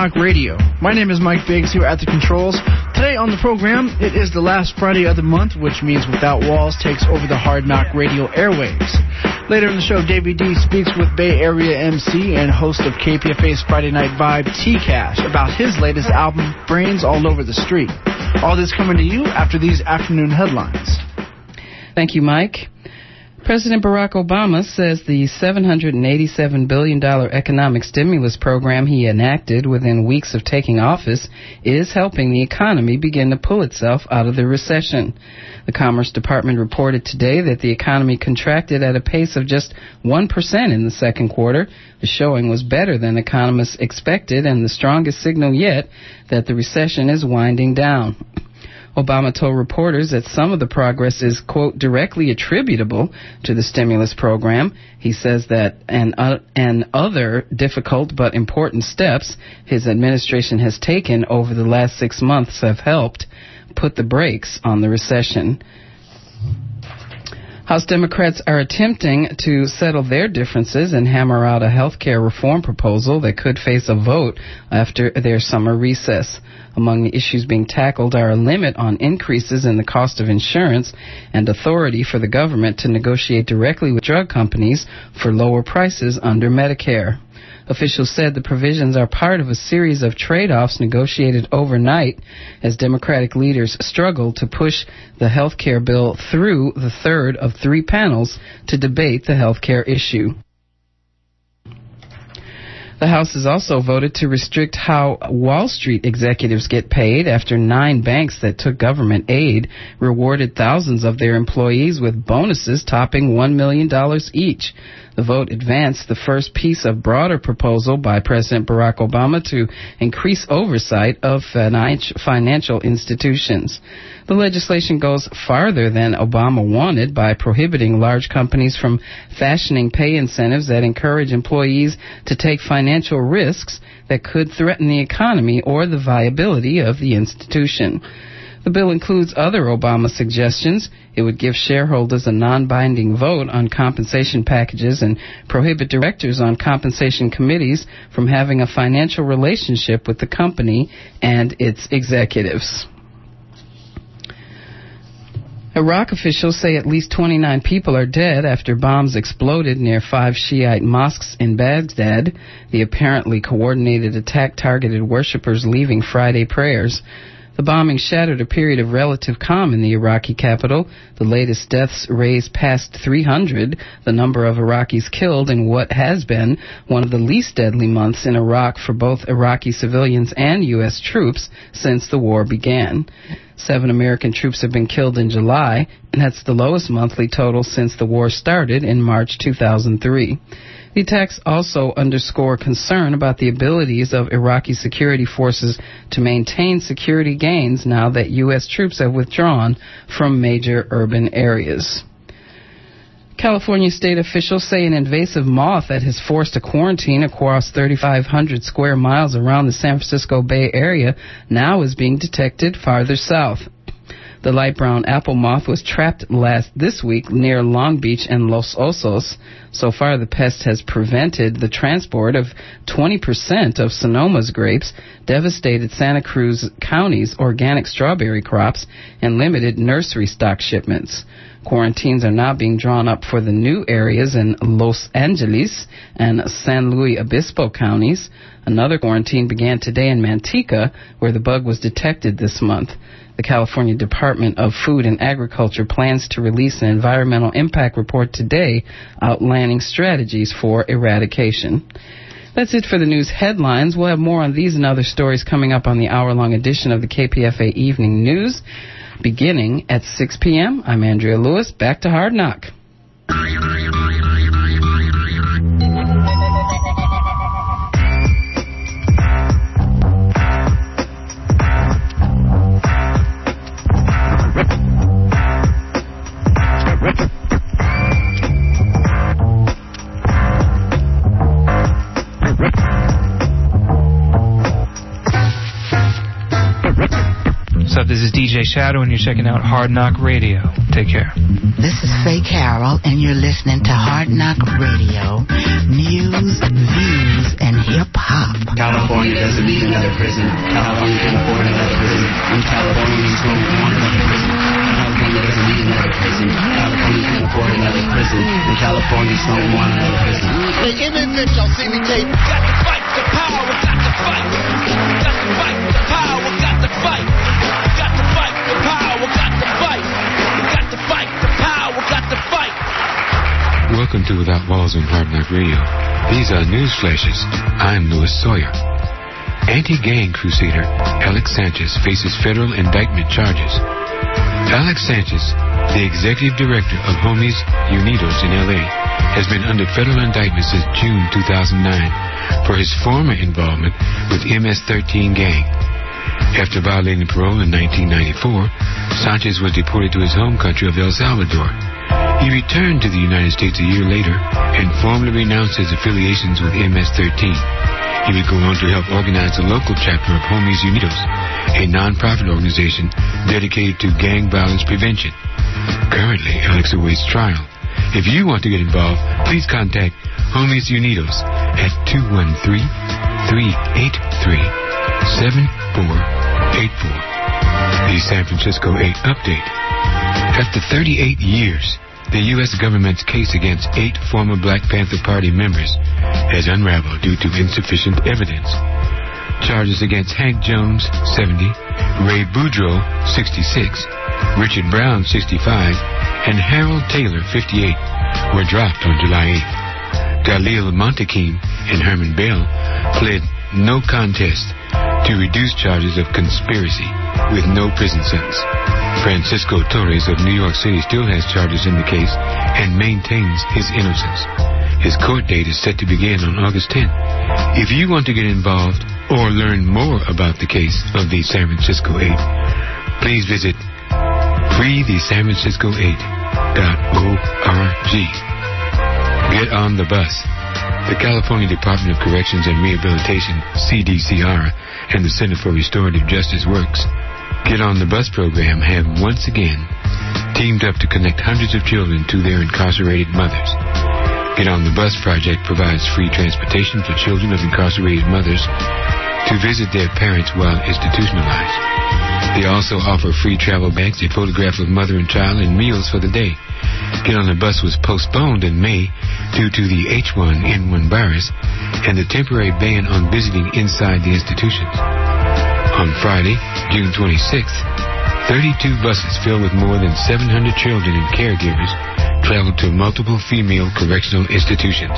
Knock Radio. My name is Mike Biggs here at the controls. Today on the program, it is the last Friday of the month, which means Without Walls takes over the Hard Knock Radio airwaves. Later in the show, Davey D speaks with Bay Area MC and host of KPFA's Friday Night Vibe, T-Kash, about his latest album, Brains All Over the Street. All this coming to you after these afternoon headlines. Thank you, Mike. President Barack Obama says the $787 billion economic stimulus program he enacted within weeks of taking office is helping the economy begin to pull itself out of the recession. The Commerce Department reported today that the economy contracted at a pace of just 1% in the second quarter. The showing was better than economists expected and the strongest signal yet that the recession is winding down. Obama told reporters that some of the progress is, quote, directly attributable to the stimulus program. He says that and, uh, and other difficult but important steps his administration has taken over the last six months have helped put the brakes on the recession. House Democrats are attempting to settle their differences and hammer out a health care reform proposal that could face a vote after their summer recess. Among the issues being tackled are a limit on increases in the cost of insurance and authority for the government to negotiate directly with drug companies for lower prices under Medicare. Officials said the provisions are part of a series of trade offs negotiated overnight as Democratic leaders struggle to push the health care bill through the third of three panels to debate the health care issue. The House has also voted to restrict how Wall Street executives get paid after nine banks that took government aid rewarded thousands of their employees with bonuses topping $1 million each. The vote advanced the first piece of broader proposal by President Barack Obama to increase oversight of financial institutions. The legislation goes farther than Obama wanted by prohibiting large companies from fashioning pay incentives that encourage employees to take financial risks that could threaten the economy or the viability of the institution. The bill includes other Obama suggestions. It would give shareholders a non-binding vote on compensation packages and prohibit directors on compensation committees from having a financial relationship with the company and its executives. Iraq officials say at least 29 people are dead after bombs exploded near five Shiite mosques in Baghdad. The apparently coordinated attack targeted worshippers leaving Friday prayers. The bombing shattered a period of relative calm in the Iraqi capital. The latest deaths raised past 300, the number of Iraqis killed in what has been one of the least deadly months in Iraq for both Iraqi civilians and U.S. troops since the war began. Seven American troops have been killed in July, and that's the lowest monthly total since the war started in March 2003. The attacks also underscore concern about the abilities of Iraqi security forces to maintain security gains now that U.S. troops have withdrawn from major urban areas. California state officials say an invasive moth that has forced a quarantine across 3,500 square miles around the San Francisco Bay Area now is being detected farther south. The light brown apple moth was trapped last this week near Long Beach and Los Osos. So far, the pest has prevented the transport of 20% of Sonoma's grapes, devastated Santa Cruz County's organic strawberry crops, and limited nursery stock shipments. Quarantines are now being drawn up for the new areas in Los Angeles and San Luis Obispo counties. Another quarantine began today in Manteca, where the bug was detected this month. The California Department of Food and Agriculture plans to release an environmental impact report today outlining strategies for eradication. That's it for the news headlines. We'll have more on these and other stories coming up on the hour long edition of the KPFA Evening News beginning at 6 p.m. I'm Andrea Lewis. Back to Hard Knock. What's up? This is DJ Shadow, and you're checking out Hard Knock Radio. Take care. This is Faye Carroll, and you're listening to Hard Knock Radio. News, views, and hip hop. California doesn't need another prison. California can afford another prison. And Californians don't another prison. California doesn't need another prison. California can afford another prison. And Californians don't want another prison. Hey, even if y'all see me tape, got to fight the power, got to fight. Got to fight the power, got to fight. Got to fight the power, got to fight. Got to fight the power, got to fight. Welcome to Without Walls on Hard Knock Radio. These are news flashes. I'm Louis Sawyer. Anti-gang crusader Alex Sanchez faces federal indictment charges. Alex Sanchez, the executive director of Homies Unidos in LA, has been under federal indictment since June 2009 for his former involvement with MS-13 gang. After violating parole in 1994, Sanchez was deported to his home country of El Salvador. He returned to the United States a year later and formally renounced his affiliations with MS-13. He would go on to help organize the local chapter of Homies Unidos, a non-profit organization dedicated to gang violence prevention. Currently, Alex awaits trial. If you want to get involved, please contact Homies Unidos at 213-383-7484. The San Francisco 8 update. After 38 years, the U.S. government's case against eight former Black Panther Party members has unraveled due to insufficient evidence. Charges against Hank Jones, 70, Ray Boudreaux, 66, Richard Brown, 65, and Harold Taylor, 58, were dropped on July 8th. Jalil Muntaqim and Herman Bell pled no contest to reduce charges of conspiracy with no prison sentence. Francisco Torres of New York City still has charges in the case and maintains his innocence. His court date is set to begin on August 10th. If you want to get involved or learn more about the case of the San Francisco 8, please visit freethesanfrancisco8.org. Get on the bus. The California Department of Corrections and Rehabilitation, CDCR, and the Center for Restorative Justice Works Get on the Bus program have once again teamed up to connect hundreds of children to their incarcerated mothers. Get on the Bus project provides free transportation for children of incarcerated mothers to visit their parents while institutionalized. They also offer free travel bags, a photograph of mother and child, and meals for the day. Get on the Bus was postponed in May due to the H1N1 virus and the temporary ban on visiting inside the institutions. On Friday, June 26th, 32 buses filled with more than 700 children and caregivers traveled to multiple female correctional institutions.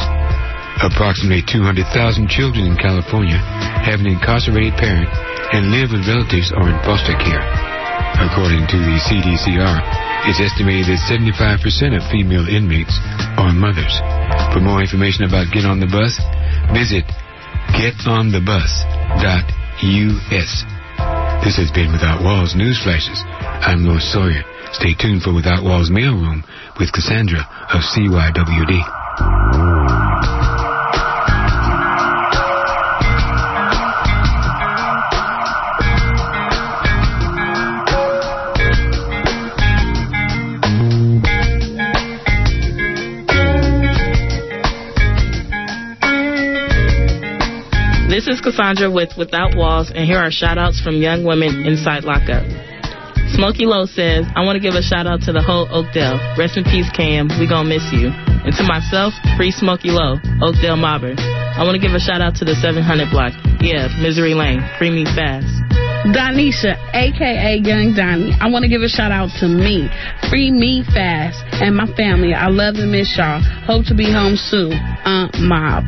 Approximately 200,000 children in California have an incarcerated parent and live with relatives or in foster care. According to the CDCR, it's estimated that 75% of female inmates are mothers. For more information about Get on the Bus, visit getonthebus.us. This has been Without Walls News Flashes. I'm Louis Sawyer. Stay tuned for Without Walls Mailroom with Cassandra of CYWD. Is Cassandra with Without Walls, and here are shout outs from young women inside lockup. Smokey Lowe says, I want to give a shout out to the whole Oakdale. Rest in peace, Cam. We gonna miss you. And to myself, free Smokey Lowe, Oakdale Mobber. I want to give a shout out to the 700 block. Yeah, Misery Lane. Free me fast. Donisha, aka Young Donnie. I want to give a shout out to me. Free me fast and my family. I love and miss y'all. Hope to be home soon. Uh, mob.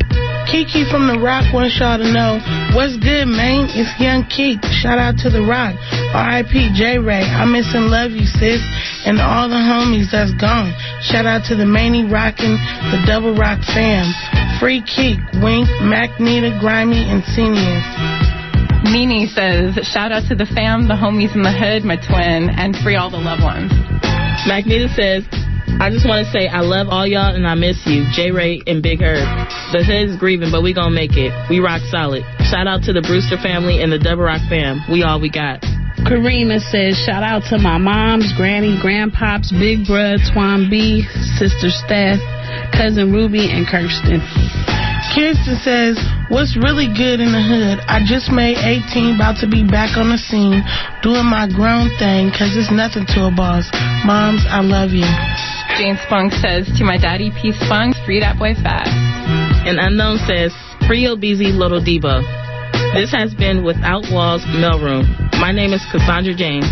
Kiki from The Rock wants y'all to know what's good, man. It's Young Keith. Shout out to The Rock. R.I.P. J Ray. I miss and love you, sis. And all the homies that's gone. Shout out to the Manny Rockin', the Double Rock fam. Free Keek, Wink, Mac Nita, Grimy, and Seniors. Nene says, shout out to the fam, the homies in the hood, my twin, and free all the loved ones. Magneta says, I just want to say I love all y'all and I miss you. J Ray and Big Herb. The hood's grieving, but we gonna make it. We rock solid. Shout out to the Brewster family and the Double Rock fam. We all we got. Karima says, shout out to my moms, granny, grandpops, big bruh, Twan B, sister Steph, cousin Ruby, and Kirsten. Kirsten says, What's really good in the hood? I just made 18, about to be back on the scene, doing my grown thing, cause it's nothing to a boss. Moms, I love you. Jane Spunk says, To my daddy, P. Spunk, free that boy fast. And Unknown says, Free Obeezy Little Debo. This has been Without Walls Mailroom. My name is Cassandra James.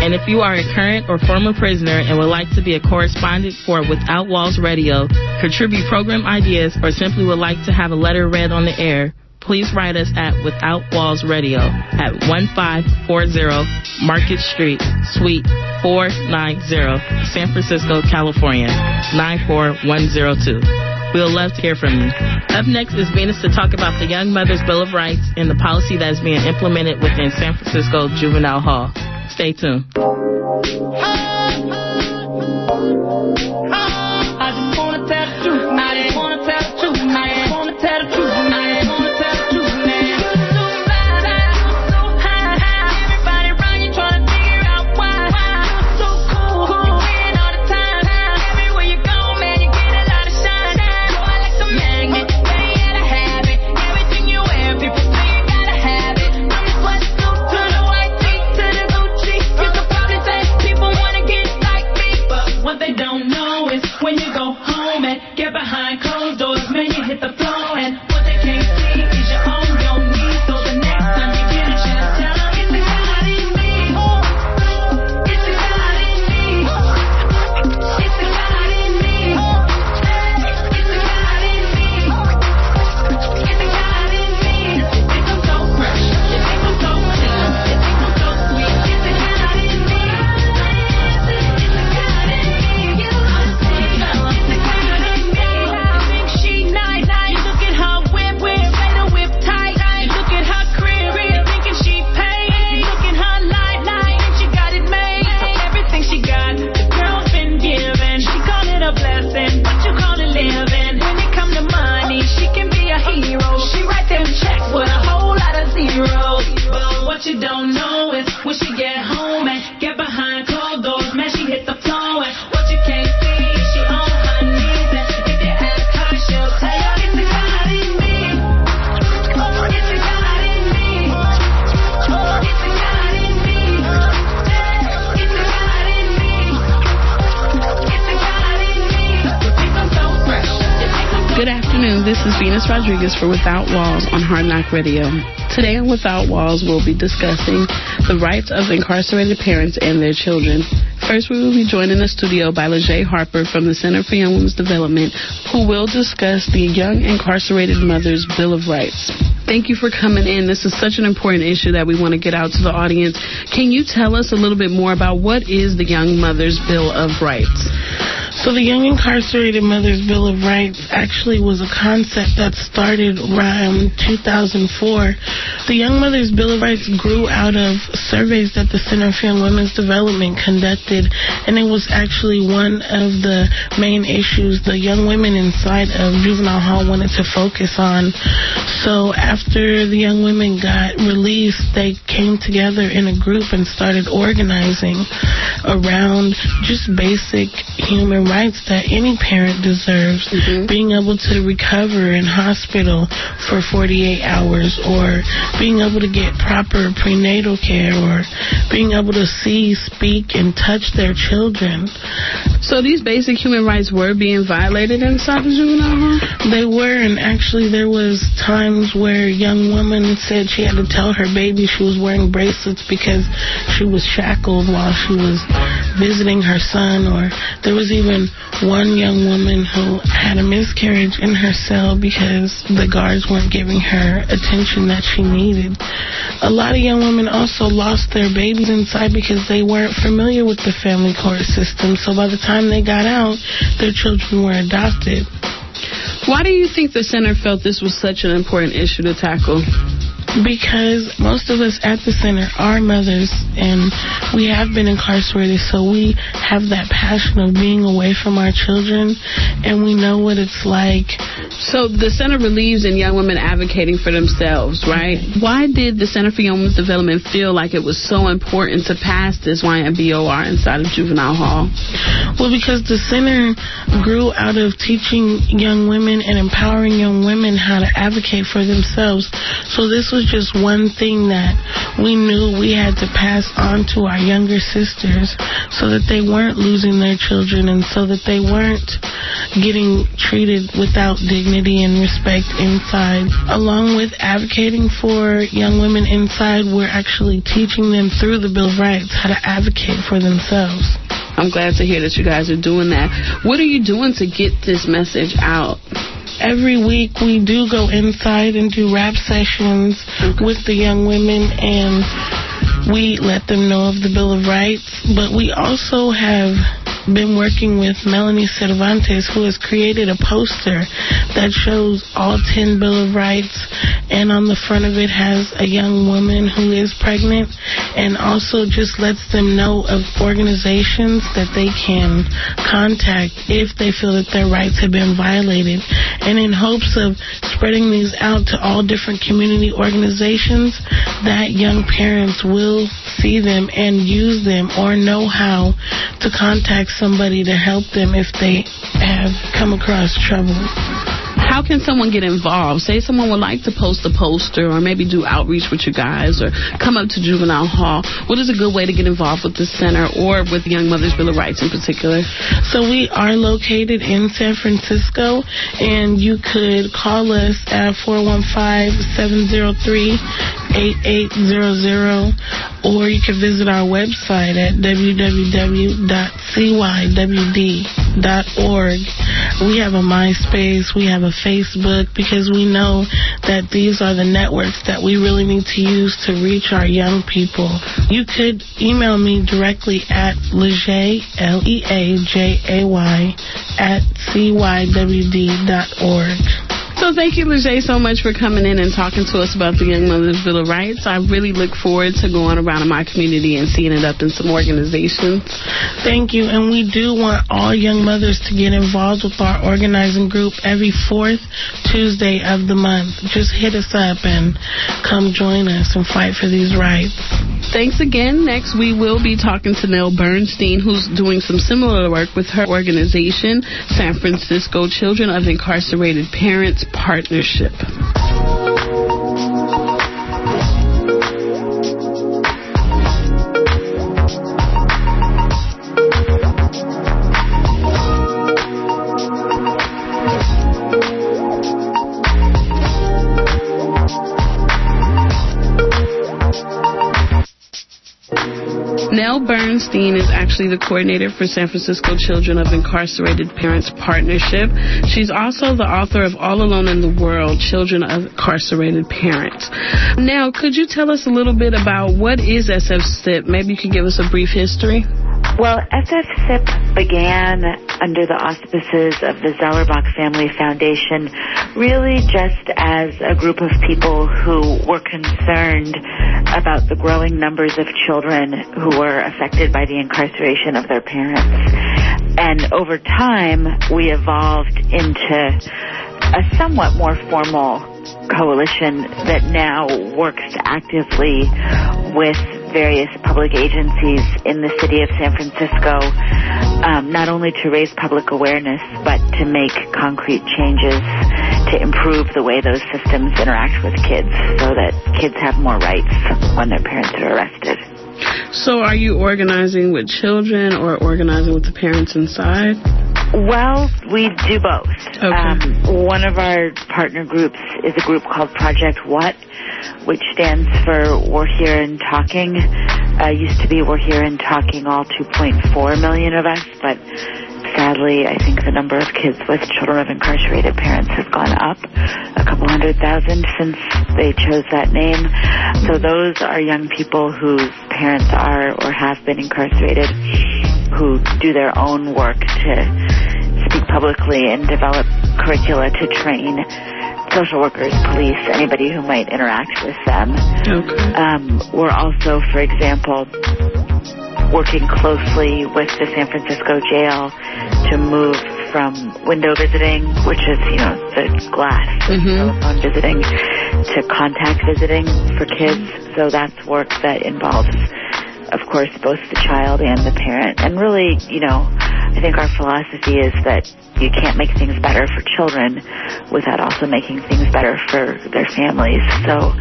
And if you are a current or former prisoner and would like to be a correspondent for Without Walls Radio, contribute program ideas, or simply would like to have a letter read on the air, please write us at Without Walls Radio at 1540 Market Street, Suite 490, San Francisco, California, 94102. We'll love to hear from you. Up next is Venus to talk about the Young Mother's Bill of Rights and the policy that is being implemented within San Francisco Juvenile Hall. Stay tuned. I'm so Good afternoon. This is Venus Rodriguez for Without Walls on Hard Knock Radio. Today on Without Walls, we'll be discussing the rights of incarcerated parents and their children. First, we will be joined in the studio by Leajay Harper from the Center for Young Women's Development, who will discuss the Young Incarcerated Mother's Bill of Rights. Thank you for coming in. This is such an important issue that we want to get out to the audience. Can you tell us a little bit more about what is the Young Mother's Bill of Rights? So the Young Incarcerated Mothers Bill of Rights actually was a concept that started around 2004. The Young Mothers Bill of Rights grew out of surveys that the Center for Young Women's Development conducted, and it was actually one of the main issues the young women inside of juvenile hall wanted to focus on. So after the young women got released, they came together in a group and started organizing around just basic human rights that any parent deserves. Mm-hmm. Being able to recover in hospital for 48 hours, or being able to get proper prenatal care, or being able to see, speak, and touch their children. So these basic human rights were being violated inside the juvenile hall? They were, and actually there was times where a young woman said she had to tell her baby she was wearing bracelets because she was shackled while she was visiting her son, or there was even Um, one young woman who had a miscarriage in her cell because the guards weren't giving her attention that she needed. A lot of young women also lost their babies inside because they weren't familiar with the family court system. So by the time they got out, their children were adopted. Why do you think the center felt this was such an important issue to tackle? Because most of us at the center are mothers and we have been incarcerated, so we have that passion of being away from our children and we know what it's like So the center believes in young women advocating for themselves, right? Why did the Center for Young Women's Development feel like it was so important to pass this YMBOR inside of juvenile hall? Well, because the center grew out of teaching young women and empowering young women how to advocate for themselves. So this was just one thing that we knew we had to pass on to our younger sisters so that they weren't losing their children and so that they weren't getting treated without dignity and respect inside. Along with advocating for young women inside, we're actually teaching them through the Bill of Rights how to advocate for themselves. I'm glad to hear that you guys are doing that. What are you doing to get this message out? Every week we do go inside and do rap sessions with the young women and we let them know of the Bill of Rights, but we also have been working with Melanie Cervantes, who has created a poster that shows all 10 Bill of Rights, and on the front of it has a young woman who is pregnant, and also just lets them know of organizations that they can contact if they feel that their rights have been violated. And in hopes of spreading these out to all different community organizations, that young parents will see them and use them or know how to contact somebody to help them if they have come across trouble. How can someone get involved? Say someone would like to post a poster or maybe do outreach with you guys or come up to juvenile hall. What is a good way to get involved with the center or with Young Mothers Bill of Rights in particular? So we are located in San Francisco, and you could call us at 415-703-8800, or you can visit our website at www.cywd.org. We have a MySpace, we have a Facebook, because we know that these are the networks that we really need to use to reach our young people. You could email me directly at Leajay, L-E-A-J-A-Y, at cywd.org. So thank you, Leajay, so much for coming in and talking to us about the Young Mothers Bill of Rights. I really look forward to going around in my community and seeing it up in some organizations. Thank you. And we do want all young mothers to get involved with our organizing group every fourth Tuesday of the month. Just hit us up and come join us and fight for these rights. Thanks again. Next, we will be talking to Nell Bernstein, who's doing some similar work with her organization, San Francisco Children of Incarcerated Parents Partnership. Nell Bernstein is actually the coordinator for San Francisco Children of Incarcerated Parents Partnership. She's also the author of All Alone in the World Children of Incarcerated Parents. Now, could you tell us a little bit about what is SFCIP? Maybe you could give us a brief history. Well, SFCIP began under the auspices of the Zellerbach Family Foundation, really just as a group of people who were concerned about the growing numbers of children who were affected by the incarceration of their parents. And over time, we evolved into a somewhat more formal coalition that now works actively with various public agencies in the city of San Francisco, um, not only to raise public awareness, but to make concrete changes to improve the way those systems interact with kids so that kids have more rights when their parents are arrested. So, are you organizing with children or organizing with the parents inside? Well, we do both. Okay. Um, one of our partner groups is a group called Project What, which stands for We're Here and Talking. Uh, used to be We're Here and Talking, all 2.4 million of us, but sadly, I think the number of kids with children of incarcerated parents has gone up a couple hundred thousand since they chose that name. So those are young people whose parents are or have been incarcerated who do their own work to speak publicly and develop curricula to train social workers, police, anybody who might interact with them. Okay. Um, we're also, for example, working closely with the San Francisco jail to move from window visiting, which is, you know, the glass mm-hmm. telephone visiting, to contact visiting for kids. So that's work that involves, of course, both the child and the parent. And really, you know, I think our philosophy is that you can't make things better for children without also making things better for their families. So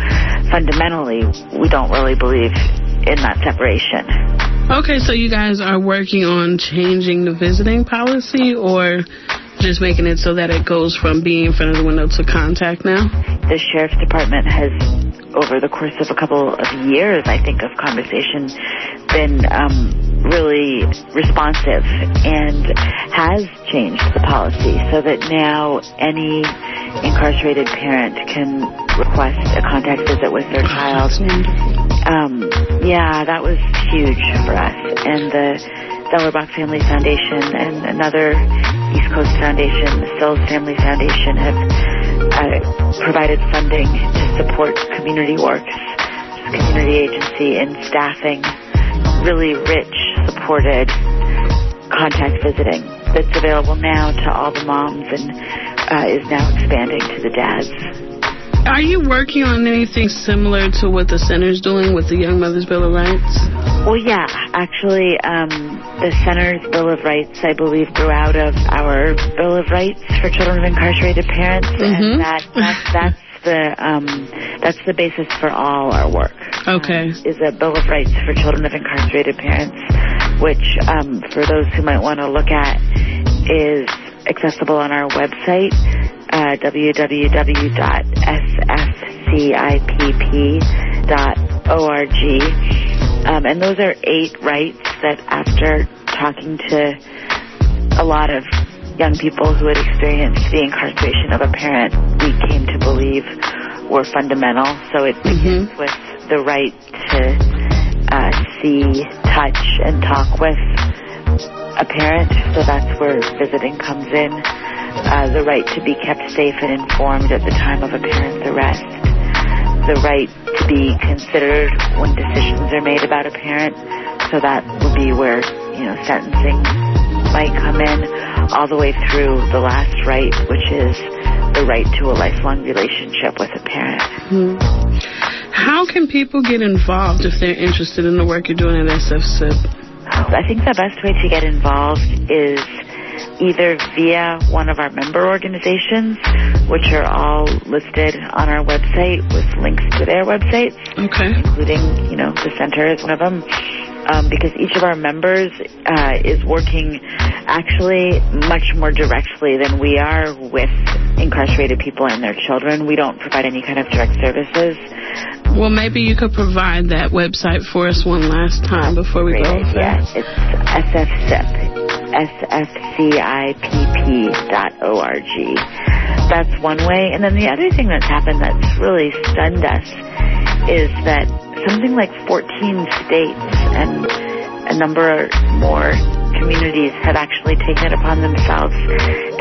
fundamentally, we don't really believe in that separation. Okay, so you guys are working on changing the visiting policy or just making it so that it goes from being in front of the window to contact now? The sheriff's department has, over the course of a couple of years, I think, of conversation, been um, really responsive and has changed the policy so that now any incarcerated parent can request a contact visit with their child. Um, yeah, that was huge for us. And the Zellerbach Family Foundation and another East Coast Foundation, the Stills Family Foundation, have uh, provided funding to support Community Works, community agency, in staffing really rich, supported contact visiting that's available now to all the moms and uh, is now expanding to the dads. Are you working on anything similar to what the center's doing with the Young Mothers Bill of Rights? Well, yeah, actually, um, the center's Bill of Rights, I believe, grew out of our Bill of Rights for children of incarcerated parents, and that, that that's the um, that's the basis for all our work. Okay. Um, is a Bill of Rights for children of incarcerated parents, which, um, for those who might want to look at, is accessible on our website, uh, www.sfcipp.org. Um, and those are eight rights that after talking to a lot of young people who had experienced the incarceration of a parent, we came to believe were fundamental. So it begins with the right to uh, see, touch, and talk with a parent. So that's where visiting comes in. Uh, the right to be kept safe and informed at the time of a parent's arrest. The right to be considered when decisions are made about a parent. So that would be where, you know, sentencing might come in all the way through the last right, which is the right to a lifelong relationship with a parent. Hmm. How can people get involved if they're interested in the work you're doing at SFCIP? I think the best way to get involved is either via one of our member organizations, which are all listed on our website with links to their websites, okay. including, you know, the center is one of them. Um, because each of our members uh, is working actually much more directly than we are with incarcerated people and their children. We don't provide any kind of direct services. Well, maybe you could provide that website for us one last time before we go. Yeah, it's SFCIP, S-F-C-I-P-P dot O-R-G. That's one way. And then the other thing that's happened that's really stunned us is that something like 14 states and a number more communities have actually taken it upon themselves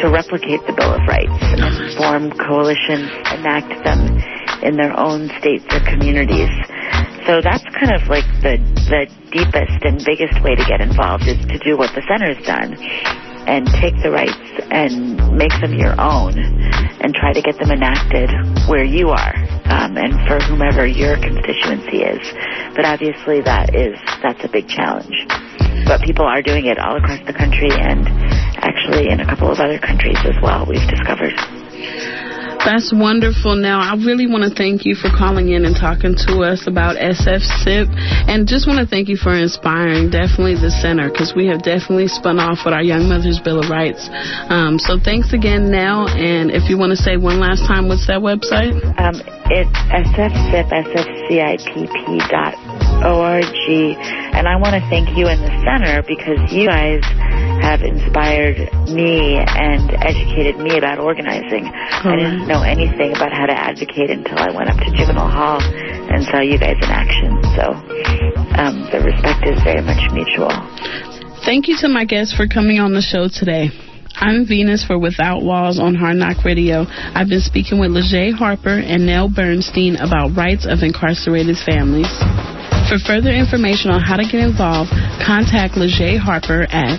to replicate the Bill of Rights and form coalitions, enact them in their own states or communities. So that's kind of like the the deepest and biggest way to get involved is to do what the center's done and take the rights and make them your own and try to get them enacted where you are um, and for whomever your constituency is. But obviously that is that's a big challenge. But people are doing it all across the country and actually in a couple of other countries as well. We've discovered. That's wonderful. Now, I really want to thank you for calling in and talking to us about SFCIP, and just want to thank you for inspiring definitely the center because we have definitely spun off with our Young Mothers Bill of Rights. Um, so thanks again, now. And if you want to say one last time, what's that website? Um, it's SFCIP, S-F-C-I-P-P dot O-R-G. And I want to thank you and the center because you guys have inspired me and educated me about organizing. I didn't know anything about how to advocate until I went up to juvenile hall and saw you guys in action. So um, the respect is very much mutual. Thank you to my guests for coming on the show today. I'm Venus for Without Walls on Hard Knock Radio. I've been speaking with Leajay Harper and Nell Bernstein about rights of incarcerated families. For further information on how to get involved, contact Leajay Harper at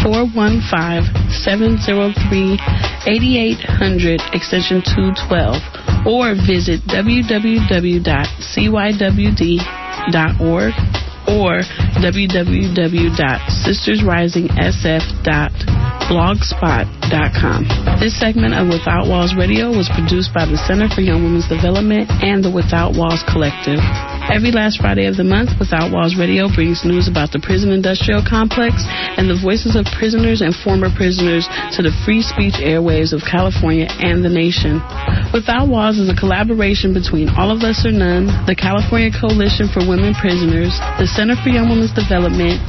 415-703-8800 extension 212 or visit www.cywd.org or www.sistersrisingsf.blogspot.com. This segment of Without Walls Radio was produced by the Center for Young Women's Development and the Without Walls Collective. Every last Friday of the month, Without Walls Radio brings news about the prison industrial complex and the voices of prisoners and former prisoners to the free speech airwaves of California and the nation. Without Walls is a collaboration between All of Us or None, the California Coalition for Women Prisoners, the Center for Young Women's Development,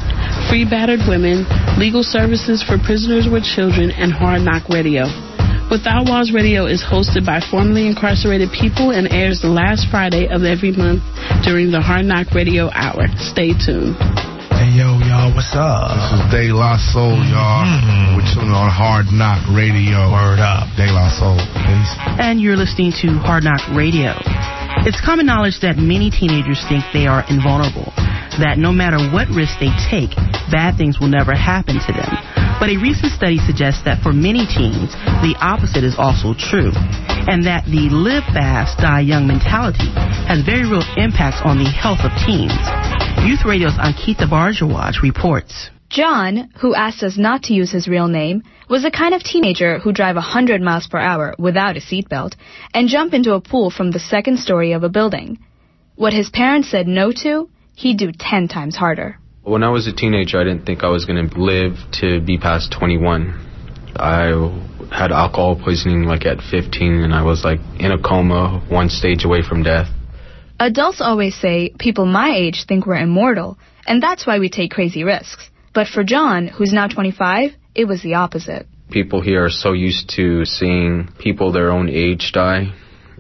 Free Battered Women, Legal Services for Prisoners with Children, and Hard Knock Radio. Without Walls Radio is hosted by formerly incarcerated people and airs the last Friday of every month during the Hard Knock Radio Hour. Stay tuned. Hey yo, y'all, what's up? This is De La Soul, y'all. Mm-hmm. We're chilling on Hard Knock Radio. Word up. De La Soul, peace. And you're listening to Hard Knock Radio. It's common knowledge that many teenagers think they are invulnerable, that no matter what risk they take, bad things will never happen to them. But a recent study suggests that for many teens, the opposite is also true, and that the live fast, die young mentality has very real impacts on the health of teens. Youth Radio's Ankita Barjawaj reports. John, who asked us not to use his real name, was the kind of teenager who drive 100 miles per hour without a seatbelt and jump into a pool from the second story of a building. What his parents said no to, he'd do 10 times harder. When I was a teenager, I didn't think I was going to live to be past 21. I had alcohol poisoning like at 15 and I was like in a coma, one stage away from death. Adults always say people my age think we're immortal, and that's why we take crazy risks. But for John, who's now 25, it was the opposite. People here are so used to seeing people their own age die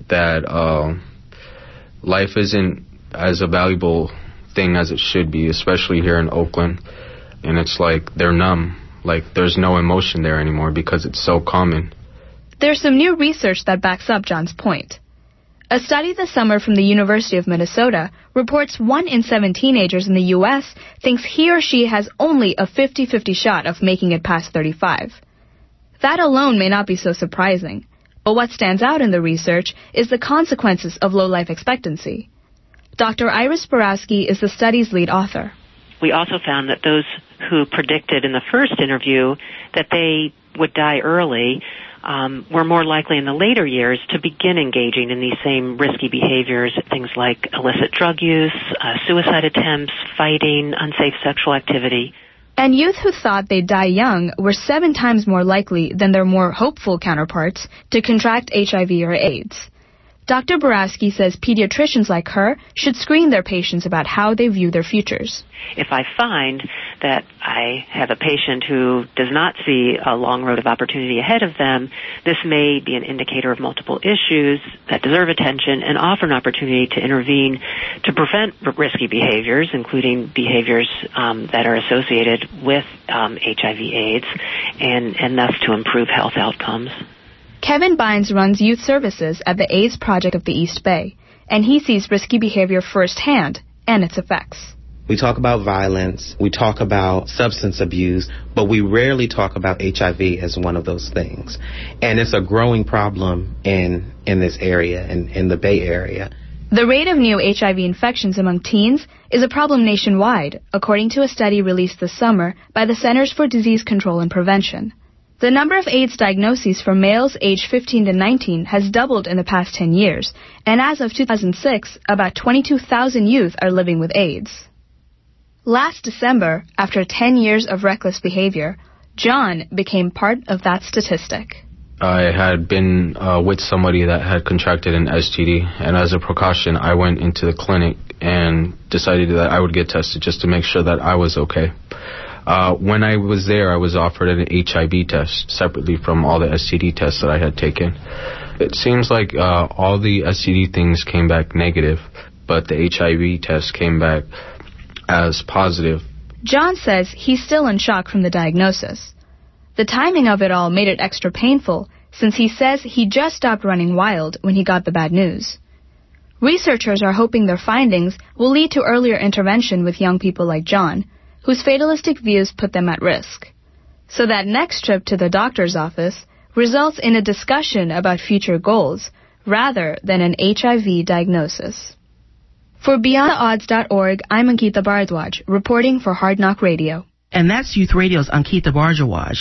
that uh, life isn't as a valuable thing as it should be, especially here in Oakland. And it's like they're numb. Like there's no emotion there anymore because it's so common. There's some new research that backs up John's point. A study this summer from the University of Minnesota reports one in seven teenagers in the U.S. thinks he or she has only a 50-50 shot of making it past 35. That alone may not be so surprising, but what stands out in the research is the consequences of low life expectancy. Dr. Iris Borowsky is the study's lead author. We also found that those who predicted in the first interview that they would die early um, were more likely in the later years to begin engaging in these same risky behaviors, things like illicit drug use, uh, suicide attempts, fighting, unsafe sexual activity. And youth who thought they'd die young were seven times more likely than their more hopeful counterparts to contract HIV or AIDS. Dr. Borowsky says pediatricians like her should screen their patients about how they view their futures. If I find that I have a patient who does not see a long road of opportunity ahead of them, this may be an indicator of multiple issues that deserve attention and offer an opportunity to intervene to prevent risky behaviors, including behaviors um, that are associated with um, HIV/AIDS, and, and thus to improve health outcomes. Kevin Bynes runs youth services at the AIDS Project of the East Bay, and he sees risky behavior firsthand and its effects. We talk about violence, we talk about substance abuse, but we rarely talk about HIV as one of those things. And it's a growing problem in in this area, in, in the Bay Area. The rate of new HIV infections among teens is a problem nationwide, according to a study released this summer by the Centers for Disease Control and Prevention. The number of AIDS diagnoses for males aged 15 to 19 has doubled in the past 10 years, and as of 2006, about 22,000 youth are living with AIDS. Last December, after 10 years of reckless behavior, John became part of that statistic. I had been uh, with somebody that had contracted an STD, and as a precaution, I went into the clinic and decided that I would get tested just to make sure that I was okay. Uh, when I was there, I was offered an HIV test separately from all the STD tests that I had taken. It seems like uh, all the STD things came back negative, but the HIV test came back as positive. John says he's still in shock from the diagnosis. The timing of it all made it extra painful since he says he just stopped running wild when he got the bad news. Researchers are hoping their findings will lead to earlier intervention with young people like John, whose fatalistic views put them at risk. So that next trip to the doctor's office results in a discussion about future goals rather than an HIV diagnosis. For BeyondTheOdds.org, I'm Ankita Bardwaj, reporting for Hard Knock Radio. And that's Youth Radio's Ankita Bardwaj.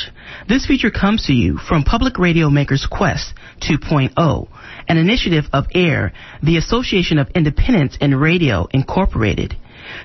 This feature comes to you from Public Radio Makers Quest 2.0, an initiative of AIR, the Association of Independents in Radio Incorporated.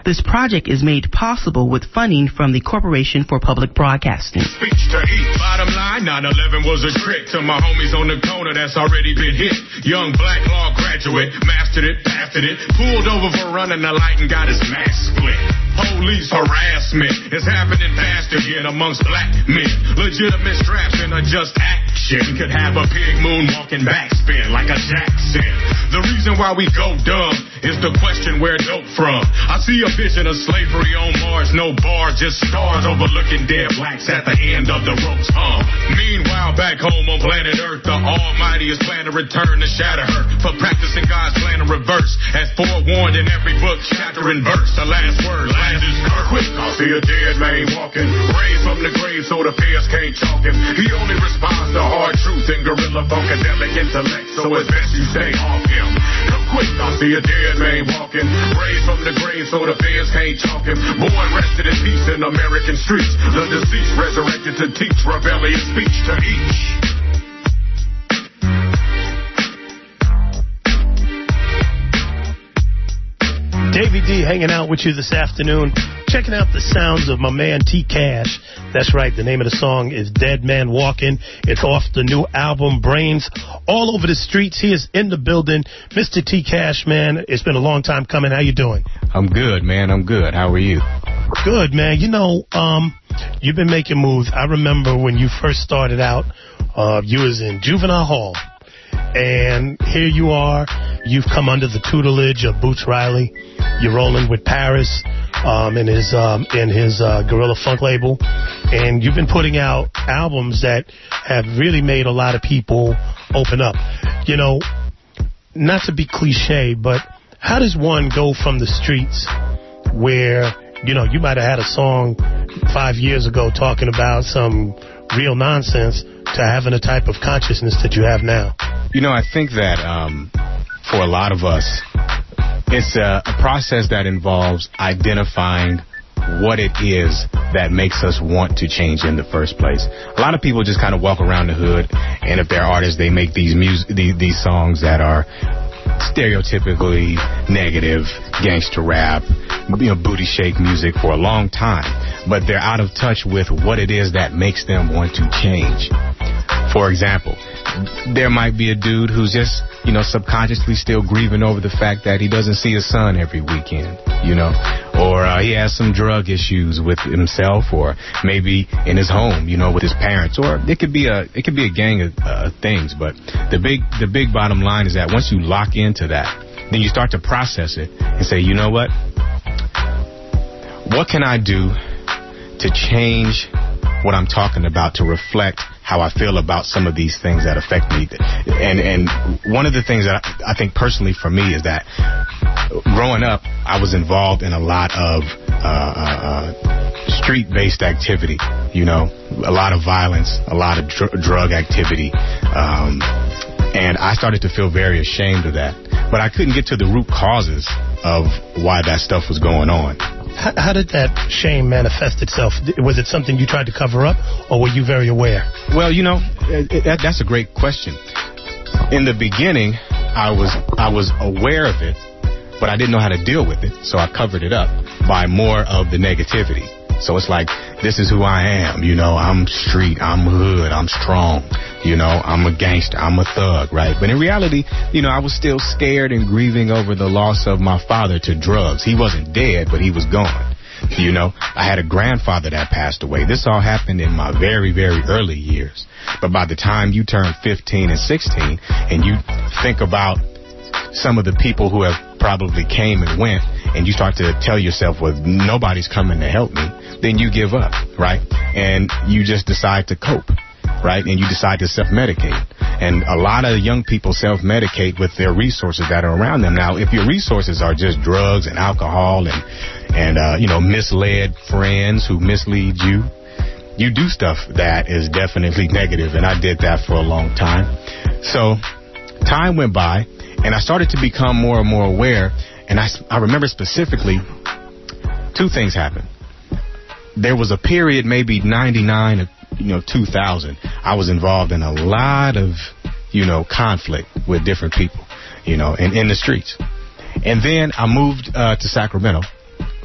This project is made possible with funding from the Corporation for Public Broadcasting. Speech to eat. Bottom line, 9-11 was a trick to my homies on the corner that's already been hit. Young black law graduate, mastered it, passed it, pulled over for running the light and got his mask split. Police harassment is happening fast again amongst black men. Legitimate straps and a just action could have a big moon walking backspin like a Jackson. The reason why we go dumb is the question where dope from. I see a vision of slavery on Mars, no bars, just stars overlooking dead blacks at the end of the rope's arm. Meanwhile, back home on planet Earth, the Almighty is planning to return to shatter her for practicing God's plan in reverse, as forewarned in every book, chapter and verse. The last word, land is quick. I see a dead man walking, raised from the grave so the peers can't chalk him. He only responds to hard truth and gorilla funkadelic intellect, so it's best you stay off him. Quick, I see a dead man walking, raised from the grave so the fans can't chalk him. Born rested in peace in American streets. The deceased resurrected to teach rebellious speech to each. Davey D hanging out with you this afternoon, checking out the sounds of my man T-Kash. That's right, the name of the song is Dead Man Walking. It's off the new album Brains. All over the streets, he is in the building. Mr. T-Kash, man, it's been a long time coming. How you doing? I'm good, man. I'm good. How are you? Good, man. You know, um, you've been making moves. I remember when you first started out, uh, you was in juvenile hall. And here you are. You've come under the tutelage of Boots Riley. You're rolling with Paris um, in his um, in his uh, Guerrilla Funk label, and you've been putting out albums that have really made a lot of people open up. You know, not to be cliche, but how does one go from the streets where you know you might have had a song five years ago talking about some real nonsense to having the type of consciousness that you have now? You know, I think that um, for a lot of us, it's a, a process that involves identifying what it is that makes us want to change in the first place. A lot of people just kind of walk around the hood, and if they're artists, they make these music, these, these songs that are stereotypically negative gangster rap, you know, booty shake music for a long time, but they're out of touch with what it is that makes them want to change. For example, there might be a dude who's just, you know, subconsciously still grieving over the fact that he doesn't see his son every weekend, you know, or uh, he has some drug issues with himself, or maybe in his home, you know, with his parents, or it could be a it could be a gang of uh, things. But the big the big bottom line is that once you lock into that, then you start to process it and say, you know what, what can I do to change what I'm talking about to reflect how I feel about some of these things that affect me. And and one of the things that I, think personally for me is that growing up, I was involved in a lot of uh, uh, street-based activity. You know, a lot of violence, a lot of dr- drug activity. Um, and I started to feel very ashamed of that. But I couldn't get to the root causes of why that stuff was going on. How, did that shame manifest itself? Was it something you tried to cover up, or were you very aware? Well, you know, uh, that, that's a great question. In the beginning, I was I was aware of it, but I didn't know how to deal with it, so I covered it up by more of the negativity. So it's like, this is who I am, you know, I'm street, I'm hood, I'm strong, you know, I'm a gangster, I'm a thug, right? But in reality, you know, I was still scared and grieving over the loss of my father to drugs. He wasn't dead, but he was gone. You know, I had a grandfather that passed away. This all happened in my very, very early years. But by the time you turn 15 and 16 and you think about some of the people who have probably came and went and you start to tell yourself, well, nobody's coming to help me, then you give up, right? And you just decide to cope, right? And you decide to self-medicate. And a lot of young people self-medicate with their resources that are around them. Now, if your resources are just drugs and alcohol and, and, uh, you know, misled friends who mislead you, you do stuff that is definitely negative, and I did that for a long time. So time went by, and I started to become more and more aware. And I, I remember specifically two things happened. There was a period, maybe 99 or you know 2000. I was involved in a lot of you know conflict with different people, you know, in, in the streets. And then I moved uh, to Sacramento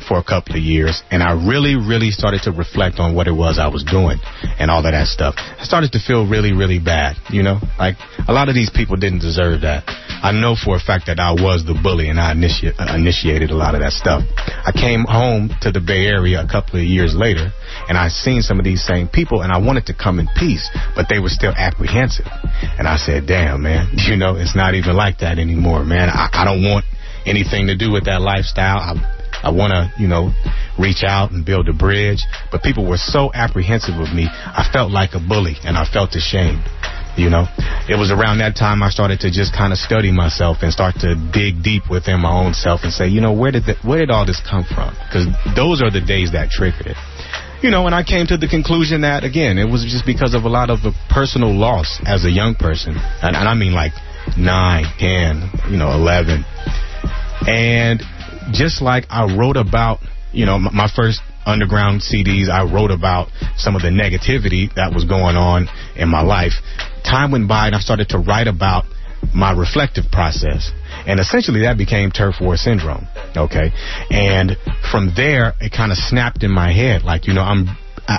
for a couple of years, and I really, really started to reflect on what it was I was doing and all of that stuff. I started to feel really, really bad, you know? Like, a lot of these people didn't deserve that. I know for a fact that I was the bully, and I initi- uh, initiated a lot of that stuff. I came home to the Bay Area a couple of years later, and I seen some of these same people, and I wanted to come in peace, but they were still apprehensive. And I said, damn, man, you know, it's not even like that anymore, man. I, I don't want anything to do with that lifestyle. I, I want to, you know, reach out and build a bridge. But people were so apprehensive of me. I felt like a bully and I felt ashamed. You know, it was around that time I started to just kind of study myself and start to dig deep within my own self and say, you know, where did the, where did all this come from? Because those are the days that triggered it. You know, and I came to the conclusion that again, it was just because of a lot of personal loss as a young person, and, and I mean like nine, ten, you know, eleven, and just like I wrote about, you know, my, first underground CDs, I wrote about some of the negativity that was going on in my life. Time went by and I started to write about my reflective process. And essentially that became turf war syndrome. Okay. And from there, it kind of snapped in my head. Like, you know, I'm, I,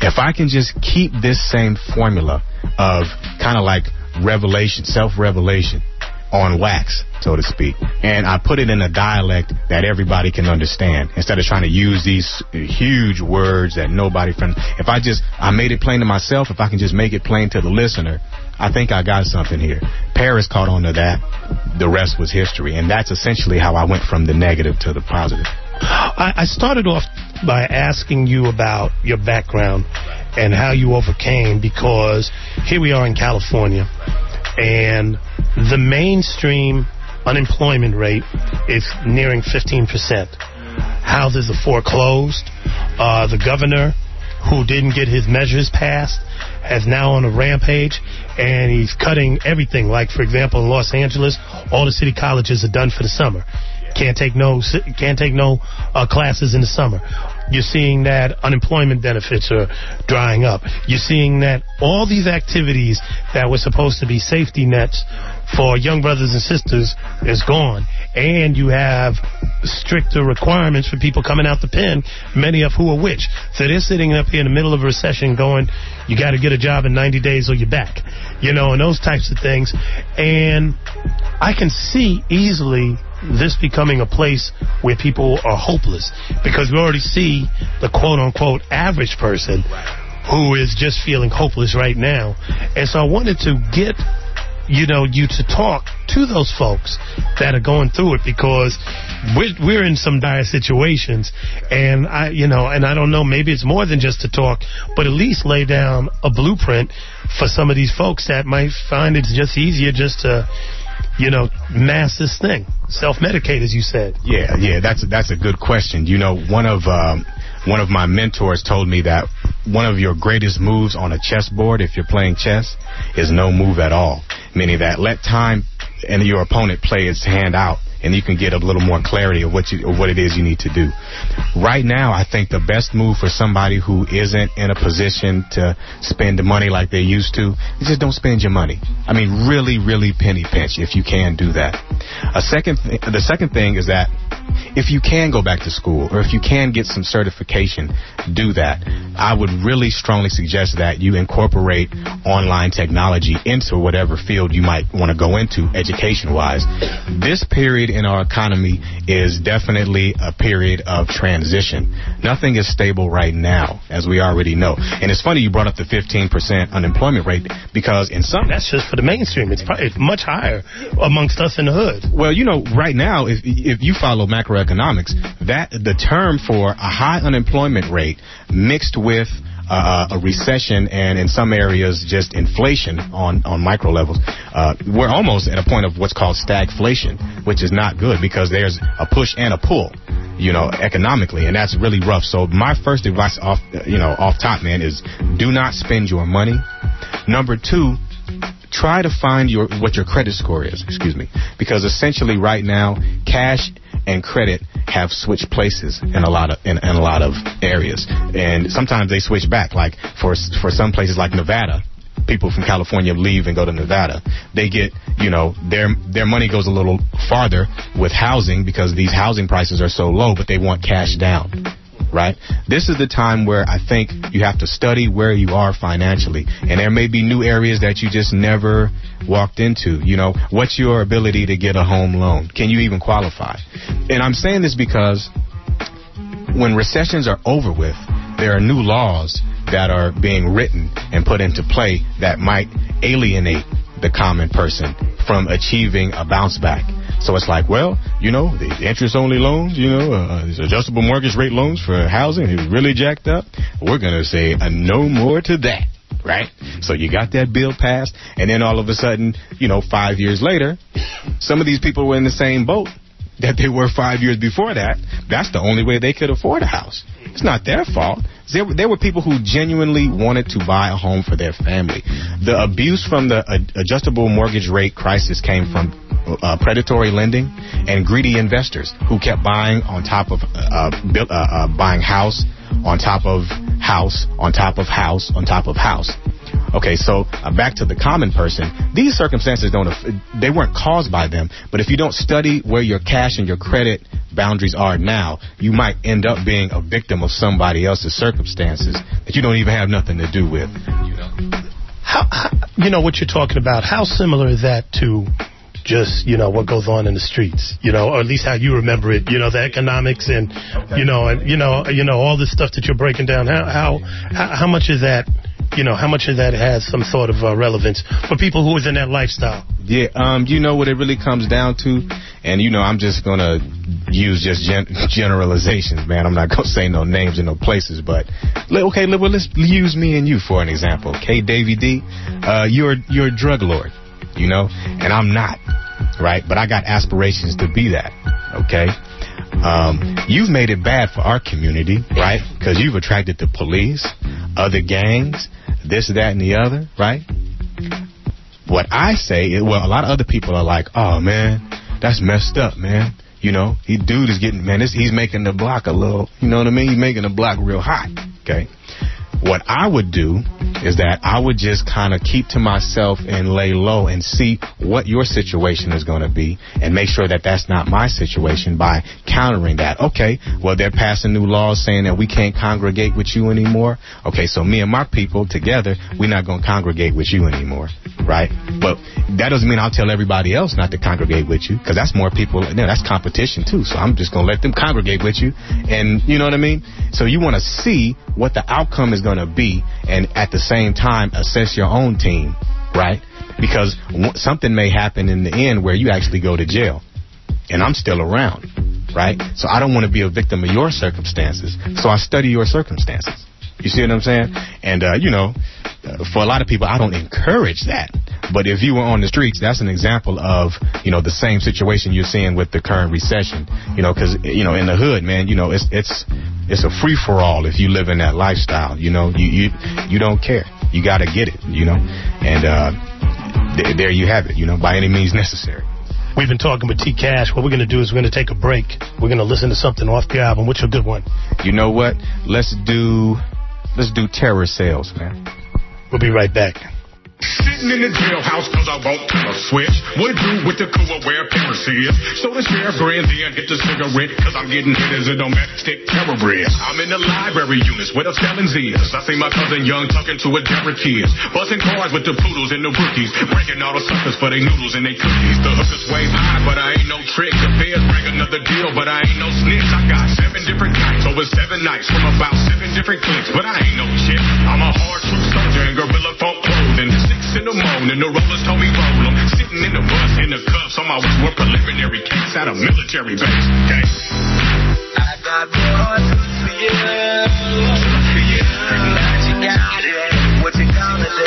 if I can just keep this same formula of kind of like revelation, self revelation, on wax, so to speak. And I put it in a dialect that everybody can understand instead of trying to use these huge words that nobody from. If I just, I made it plain to myself, if I can just make it plain to the listener, I think I got something here. Paris caught on to that. The rest was history. And that's essentially how I went from the negative to the positive. I, I started off by asking you about your background and how you overcame because here we are in California and the mainstream unemployment rate is nearing 15%. Houses are foreclosed. Uh, the governor, who didn't get his measures passed, is now on a rampage, and he's cutting everything. Like, for example, in Los Angeles, all the city colleges are done for the summer. Can't take no can't take no uh, classes in the summer. You're seeing that unemployment benefits are drying up. You're seeing that all these activities that were supposed to be safety nets for young brothers and sisters is gone. And you have stricter requirements for people coming out the pen, many of who are which. So they're sitting up here in the middle of a recession going, you got to get a job in 90 days or you're back. You know, and those types of things. And I can see easily this becoming a place where people are hopeless because we already see the quote unquote average person who is just feeling hopeless right now. And so I wanted to get you know, you to talk to those folks that are going through it because we're, we're in some dire situations. And I, you know, and I don't know, maybe it's more than just to talk, but at least lay down a blueprint for some of these folks that might find it's just easier just to, you know, mass this thing, self-medicate, as you said. Yeah, yeah, that's a, that's a good question. You know, one of um, one of my mentors told me that one of your greatest moves on a chessboard, if you're playing chess, is no move at all. Meaning that let time and your opponent play its hand out and you can get a little more clarity of what you of what it is you need to do. Right now, I think the best move for somebody who isn't in a position to spend the money like they used to is just don't spend your money. I mean, really, really penny pinch if you can do that. A second, th- the second thing is that if you can go back to school or if you can get some certification, do that. I would really strongly suggest that you incorporate online technology into whatever field you might want to go into education wise. This period in our economy is definitely a period of transition. Nothing is stable right now, as we already know. And it's funny you brought up the 15% unemployment rate because in some. That's just for the mainstream. It's, probably, much higher amongst us in the hood. Well, you know, right now, if, if you follow macroeconomics, that the term for a high unemployment rate mixed with uh, a recession and in some areas just inflation on, on micro levels. Uh, we're almost at a point of what's called stagflation, which is not good because there's a push and a pull, you know, economically, and that's really rough. So my first advice off, you know, off top, man, is do not spend your money. Number two, try to find your what your credit score is. Excuse me, because essentially right now, cash and credit have switched places in a lot of in, in a lot of areas, and sometimes they switch back. Like for for some places like Nevada, people from California leave and go to Nevada. They get, you know, their their money goes a little farther with housing because these housing prices are so low, but they want cash down right? This is the time where I think you have to study where you are financially. And there may be new areas that you just never walked into. You know, what's your ability to get a home loan? Can you even qualify? And I'm saying this because when recessions are over with, there are new laws that are being written and put into play that might alienate the common person from achieving a bounce back. So it's like, well, you know, the interest only loans, you know, uh, these adjustable mortgage rate loans for housing is really jacked up. We're going to say a no more to that. Right? So you got that bill passed, and then all of a sudden, you know, five years later, some of these people were in the same boat that they were five years before that. That's the only way they could afford a house. It's not their fault. There were, there were people who genuinely wanted to buy a home for their family. The abuse from the uh, adjustable mortgage rate crisis came from uh, predatory lending and greedy investors who kept buying on top of uh, uh, uh, buying house on top of house on top of house on top of house. Okay, so uh, back to the common person. These circumstances don't, they weren't caused by them, but if you don't study where your cash and your credit boundaries are now, you might end up being a victim of somebody else's circumstances that you don't even have nothing to do with. How, how, you know what you're talking about. How similar is that to just you know what goes on in the streets, you know, or at least how you remember it. You know, the economics and you know, and you know, you know all this stuff that you're breaking down. How how how much is that? You know, how much of that has some sort of uh, relevance for people who is in that lifestyle? Yeah, um, you know what it really comes down to, and you know, I'm just gonna use just gen- generalizations, man. I'm not gonna say no names and no places, but okay, well, let's use me and you for an example. Okay, Davey D, uh, you're you're a drug lord you know, and I'm not, right? But I got aspirations to be that, okay? Um, you've made it bad for our community, right? Because you've attracted the police, other gangs, this, that, and the other, right? What I say is, well, a lot of other people are like, oh man, that's messed up, man. You know, he dude is getting, man, this, he's making the block a little, you know what I mean? He's making the block real hot, okay? What I would do is that I would just kind of keep to myself and lay low and see what your situation is going to be and make sure that that's not my situation by countering that. Okay, well, they're passing new laws saying that we can't congregate with you anymore. Okay, so me and my people together, we're not going to congregate with you anymore, right? But that doesn't mean I'll tell everybody else not to congregate with you because that's more people. You know, that's competition too. So I'm just going to let them congregate with you. And you know what I mean? So you want to see what the outcome is going to be and at the same time assess your own team, right? Because something may happen in the end where you actually go to jail and I'm still around, right? So I don't want to be a victim of your circumstances. So I study your circumstances. You see what I'm saying? And, uh, you know, uh, for a lot of people, I don't encourage that. But if you were on the streets, that's an example of, you know, the same situation you're seeing with the current recession. You know, because, you know, in the hood, man, you know, it's, it's, it's a free for all if you live in that lifestyle. You know, you, you, you don't care. You got to get it, you know? And, uh, th- there you have it, you know, by any means necessary. We've been talking with T-Kash. What we're going to do is we're going to take a break. We're going to listen to something off the album. What's your good one? You know what? Let's do let's do terror sales, man. We'll be right back. Sitting in the jailhouse cause I won't turn a switch. What do with the cool where Paris is? So the sheriff grins in, get the cigarette, cause I'm getting hit as a domestic terror bridge. I'm in the library units where the felons is. I see my cousin Young talking to a Derek kids. Busting cars with the poodles and the rookies. Breaking all the suckers for their noodles and their cookies. The hookers wave high, but I ain't no trick. The feds bring another deal, but I ain't no snitch. I got seven different types over seven nights from about seven different cliques, but I ain't no chick. I'm a hard true soldier clothing in the rollers told me roll them. Sitting in the bus in the cuffs on my way to preliminary case at a military base. Okay. I got more to fear. Magic out, yeah. What you gonna do?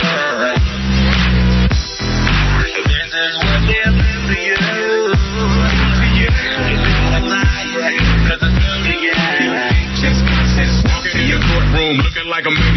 This is what they're to you. To you. You gotta lie. Cause it's good to you. Just Walking in your courtroom looking like a maniac.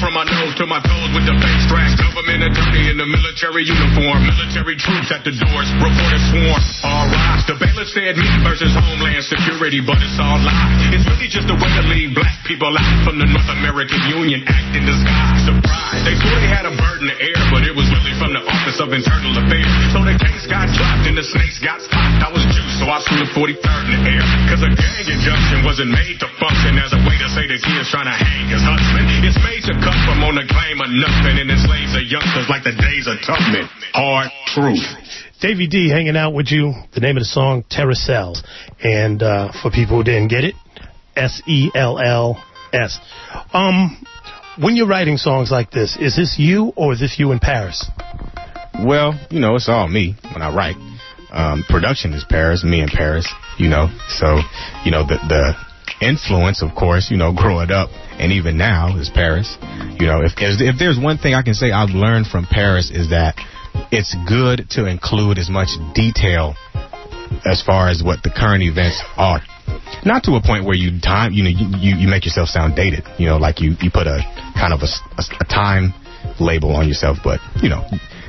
From my nose to my toes with the face straps. Government attorney in the military uniform. Military troops at the doors. Reporters swarm. All rise. The bailiff said me versus Homeland Security, but it's all lies. It's really just a way to leave black people out from the North American Union Act in disguise. Surprise. They swore they had a bird in the air, but it was really from the Office of Internal Affairs. So the case got dropped and the snakes got stopped. I was juiced, so I flew the 43rd in the air. Cause a gang injunction wasn't made to function as a way to say the kid's trying to hang his husband. It's made to cut from on the claim of nothing and enslaves the youngsters like the days of Tubman. Hard truth. Davey D hanging out with you. The name of the song, Terror Sells. And uh, for people who didn't get it, S E L L S. Um, when you're writing songs like this, is this you or is this you in Paris? Well, you know, it's all me when I write. Um, production is Paris, me in Paris, you know. So, you know, the the influence, of course, you know, growing up and even now is Paris. You know, if if there's one thing I can say I've learned from Paris is that it's good to include as much detail as far as what the current events are. Not to a point where you time, you know, you, you, make yourself sound dated. You know, like you, you put a kind of a, a, a time label on yourself, but you know,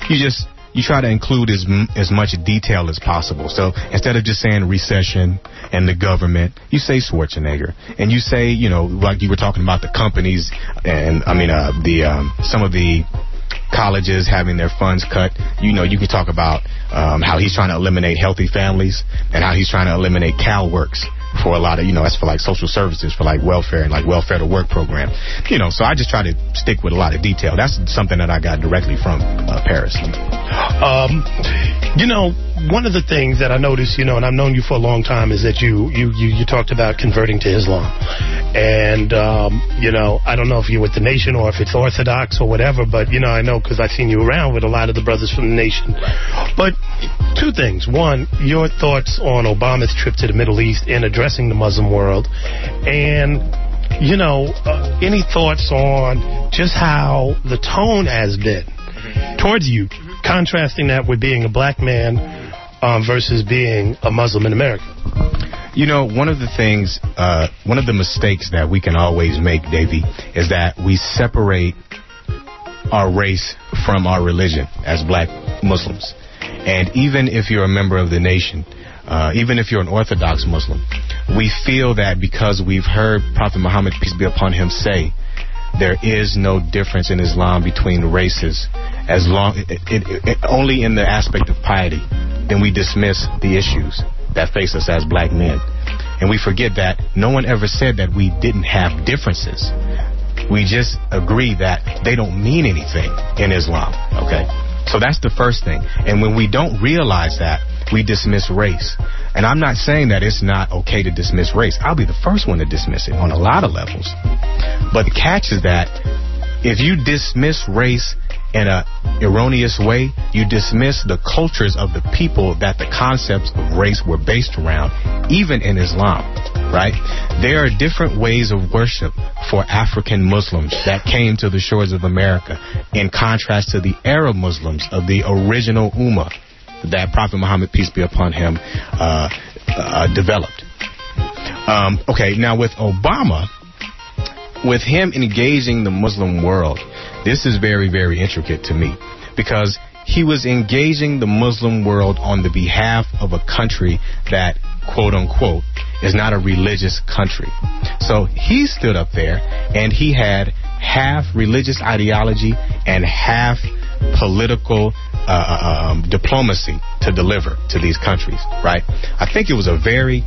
you just you try to include as as much detail as possible. So instead of just saying recession and the government, you say Schwarzenegger, and you say you know like you were talking about the companies and I mean uh, the um, some of the colleges having their funds cut. You know, you can talk about um, how he's trying to eliminate healthy families and how he's trying to eliminate CalWorks for a lot of, you know, that's for like social services, for like welfare and like welfare to work program. You know, so I just try to stick with a lot of detail. That's something that I got directly from uh, Paris. Um, you know, one of the things that I noticed, you know, and I've known you for a long time, is that you you you, you talked about converting to Islam, and um, you know, I don't know if you're with the Nation or if it's Orthodox or whatever, but you know, I know because I've seen you around with a lot of the brothers from the Nation. But two things: one, your thoughts on Obama's trip to the Middle East and addressing the Muslim world, and you know, uh, any thoughts on just how the tone has been towards you, contrasting that with being a black man um, versus being a Muslim in America? You know, one of the things, uh, one of the mistakes that we can always make, Davey, is that we separate our race from our religion as black Muslims. And even if you're a member of the nation, uh, even if you're an Orthodox Muslim, we feel that because we've heard Prophet Muhammad, peace be upon him, say, there is no difference in Islam between races, as long it, it, it, only in the aspect of piety. Then we dismiss the issues that face us as black men, and we forget that no one ever said that we didn't have differences. We just agree that they don't mean anything in Islam. Okay, so that's the first thing. And when we don't realize that, we dismiss race. And I'm not saying that it's not okay to dismiss race. I'll be the first one to dismiss it on a lot of levels. But the catch is that if you dismiss race in a erroneous way, you dismiss the cultures of the people that the concepts of race were based around, even in Islam, right? There are different ways of worship for African Muslims that came to the shores of America in contrast to the Arab Muslims of the original Ummah that Prophet Muhammad, peace be upon him, uh, uh, developed. Um, okay, now with Obama, with him engaging the Muslim world, this is very, very intricate to me because he was engaging the Muslim world on the behalf of a country that, quote unquote, is not a religious country. So he stood up there and he had half religious ideology and half political uh, um, diplomacy to deliver to these countries, right? I think it was a very,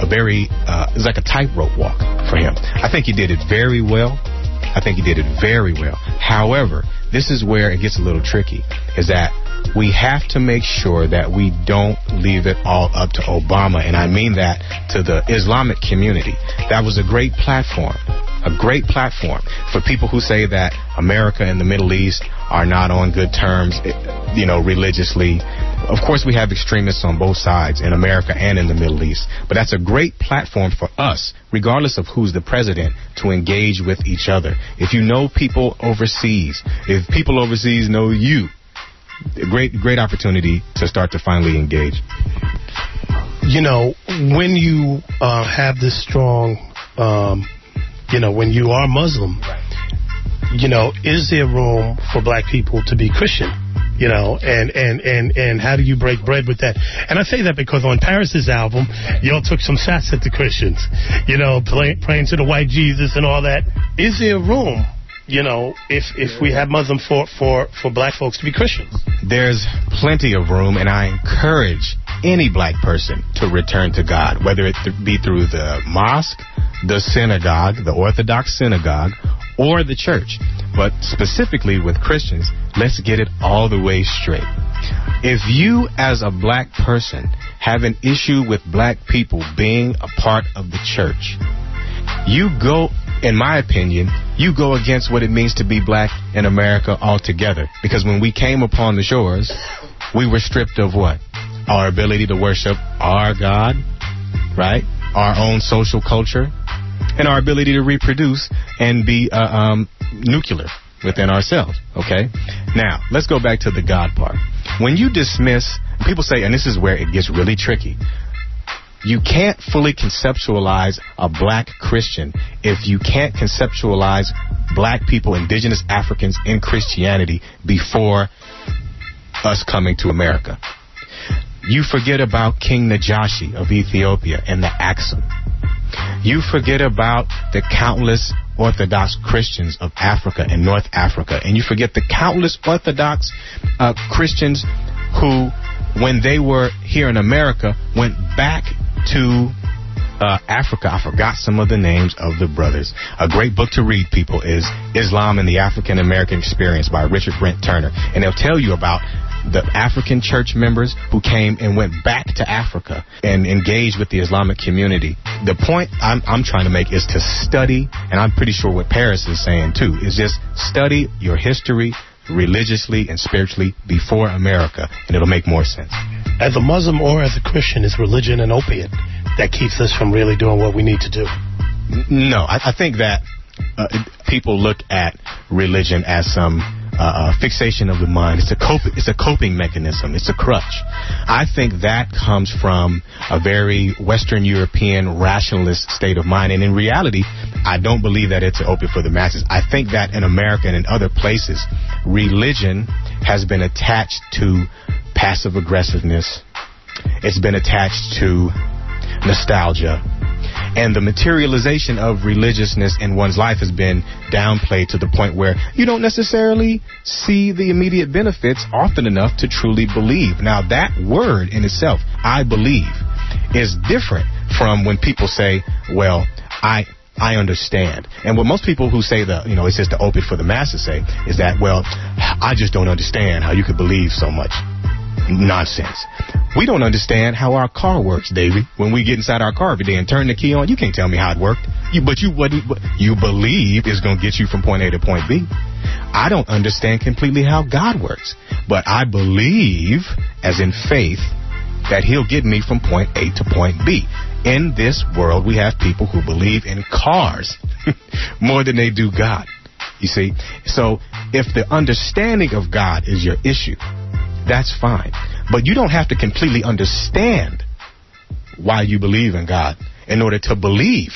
a very, uh, it was like a tightrope walk for him. I think he did it very well. I think he did it very well. However, this is where it gets a little tricky, is that we have to make sure that we don't leave it all up to Obama, and I mean that to the Islamic community. That was a great platform, a great platform for people who say that America and the Middle East are not on good terms, eh, you know, religiously. of course, we have extremists on both sides in America and in the Middle East, but that's a great platform for us, regardless of who's the president, to engage with each other. If you know people overseas, if people overseas know you, great, great opportunity to start to finally engage. You know, when you uh, have this strong, um, you know, when you are Muslim, you know, is there room for black people to be Christian? You know, and, and, and, and how do you break bread with that? And I say that because on Paris's album, y'all took some shots at the Christians, you know, play, praying to the white Jesus and all that. Is there room, you know, if, if we have Muslim for, for, for black folks to be Christians? There's plenty of room, and I encourage any black person to return to God, whether it th- be through the mosque, the synagogue, the Orthodox synagogue, or the church. But specifically with Christians, let's get it all the way straight. If you, as a black person, have an issue with black people being a part of the church, you go, in my opinion, you go against what it means to be black in America altogether. Because when we came upon the shores, we were stripped of what? Our ability to worship our God, right? Our own social culture, and our ability to reproduce and be uh, um, nuclear within ourselves. Okay? Now, let's go back to the God part. When you dismiss, people say, and this is where it gets really tricky. You can't fully conceptualize a black Christian if you can't conceptualize black people, indigenous Africans in Christianity before us coming to America. You forget about King Najashi of Ethiopia and the Axum. You forget about the countless Orthodox Christians of Africa and North Africa, and you forget the countless Orthodox uh, Christians who, when they were here in America, went back to uh, Africa. I forgot some of the names of the brothers. A great book to read, people, is Islam and the African American Experience by Richard Brent Turner, and they'll tell you about the African church members who came and went back to Africa and engaged with the Islamic community. The point I'm, I'm trying to make is to study, and I'm pretty sure what Paris is saying too, is just study your history religiously and spiritually before America, and it'll make more sense. As a Muslim or as a Christian, is religion an opiate that keeps us from really doing what we need to do? No, I, I think that uh, people look at religion as some uh, fixation of the mind. It's a cope, it's a coping mechanism. It's a crutch. I think that comes from a very Western European rationalist state of mind. And in reality, I don't believe that it's an opiate for the masses. I think that in America and in other places, religion has been attached to passive aggressiveness. It's been attached to nostalgia. And the materialization of religiousness in one's life has been downplayed to the point where you don't necessarily see the immediate benefits often enough to truly believe. Now, that word in itself, I believe, is different from when people say, well, I, I understand. And what most people who say the, you know, it's just the opiate for the masses say is that, well, I just don't understand how you could believe so much. Nonsense. We don't understand how our car works, Davey. When we get inside our car every day and turn the key on, you can't tell me how it worked. You, but you what you believe is going to get you from point A to point B. I don't understand completely how God works, but I believe, as in faith, that He'll get me from point A to point B. In this world, we have people who believe in cars more than they do God. You see? So if the understanding of God is your issue, that's fine. But you don't have to completely understand why you believe in God in order to believe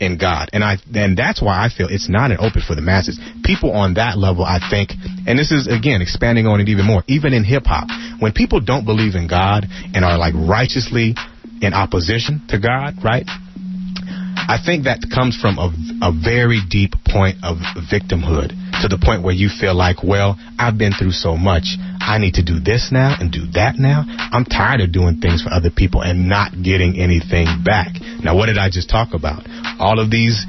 in God. And I and that's why I feel it's not an open for the masses. People on that level, I think, and this is again expanding on it even more, even in hip hop, when people don't believe in God and are like righteously in opposition to God, right? I think that comes from a, a very deep point of victimhood to the point where you feel like, well, I've been through so much. I need to do this now and do that now. I'm tired of doing things for other people and not getting anything back. Now, what did I just talk about? All of these,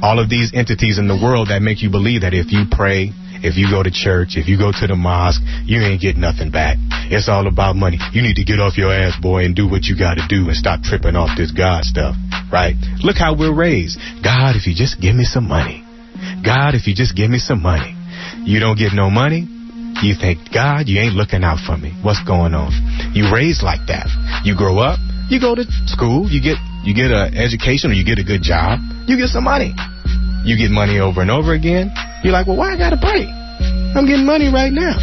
all of these entities in the world that make you believe that if you pray, if you go to church, if you go to the mosque, you ain't get nothing back. It's all about money. You need to get off your ass, boy, and do what you got to do and stop tripping off this God stuff, right? Look how we're raised. God, if you just give me some money. God, if you just give me some money. You don't get no money, you think, God, you ain't looking out for me. What's going on? You raised like that. You grow up, you go to school, you get you get an education or you get a good job, you get some money. You get money over and over again. You're like, well, why I gotta pray? I'm getting money right now.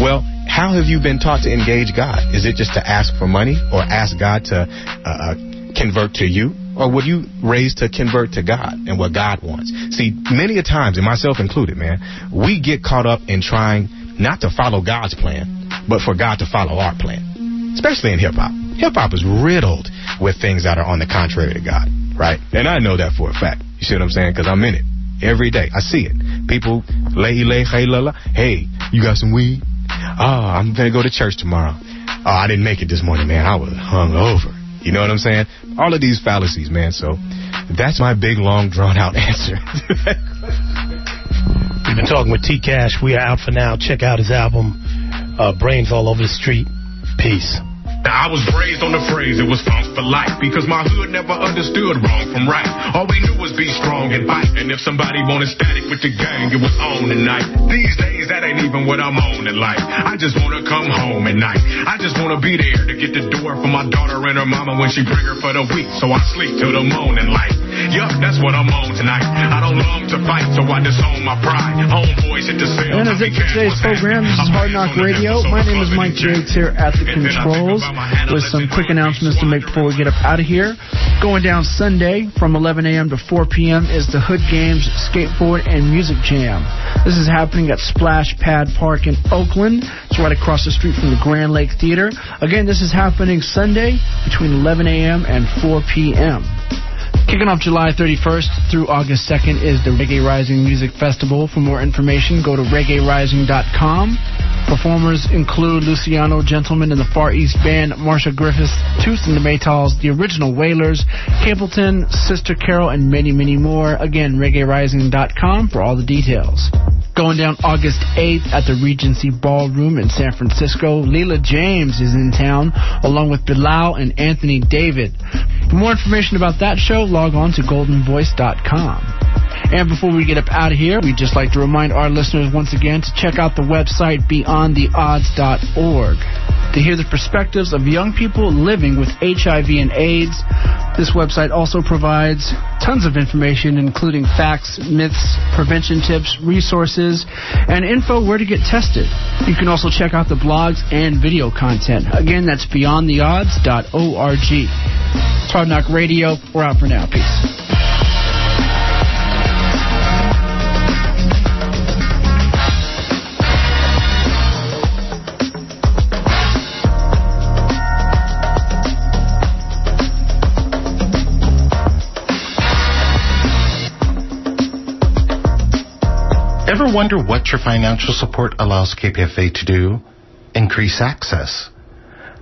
Well, how have you been taught to engage God? Is it just to ask for money or ask God to uh, uh, convert to you? Or were you raised to convert to God and what God wants? See, many a times, and myself included, man, we get caught up in trying not to follow God's plan, but for God to follow our plan, especially in hip hop. Hip hop is riddled with things that are on the contrary to God, right? And I know that for a fact. You see what I'm saying? Because I'm in it every day. I see it. People, lay, lay, hey, la, la. Hey, you got some weed? Oh, I'm gonna go to church tomorrow. Oh, I didn't make it this morning, man. I was hung over. You know what I'm saying? All of these fallacies, man. So that's my big, long, drawn out answer. We've been talking with T-Kash. We are out for now. Check out his album, uh, Brains All Over the Street. Peace. Now, I was raised on the phrase it was funk for life because my hood never understood wrong from right. All we knew was be strong and fight. And if somebody wanted static with the gang, it was on tonight. These days, that ain't even what I'm on in life. I just wanna come home at night. I just wanna be there to get the door for my daughter and her mama when she bring her for the week. So I sleep till the morning light. Yup, that's what I'm on tonight. I don't long to fight, so I disown my pride. Homeboys the cell. And as it for today's program, this is Hard Knock Radio. My name is Mike Jakes here at the controls with some quick announcements to make before we get up out of here. Going down Sunday from 11 a.m. to 4 p.m. is the Hood Games Skateboard and Music Jam. This is happening at Splash Pad Park in Oakland. It's right across the street from the Grand Lake Theater. Again, this is happening Sunday between 11 a.m. and 4 p.m. Kicking off July 31st through August 2nd is the Reggae Rising Music Festival. For more information, go to reggaerising.com. Performers include Luciano Gentleman and the Far East Band, Marcia Griffiths, Toots and the Maytals, the Original Wailers, Capleton, Sister Carol, and many, many more. Again, reggaerising.com for all the details. Going down August 8th at the Regency Ballroom in San Francisco, Leela James is in town along with Bilal and Anthony David. For more information about that show, log on to goldenvoice.com. And before we get up out of here, we'd just like to remind our listeners once again to check out the website beyondtheodds.org to hear the perspectives of young people living with HIV and AIDS. This website also provides tons of information, including facts, myths, prevention tips, resources, and info where to get tested. You can also check out the blogs and video content. Again, that's beyondtheodds.org. It's Hard Knock Radio. We're out for now. Peace. Wonder what your financial support allows KPFA to do? Increase access.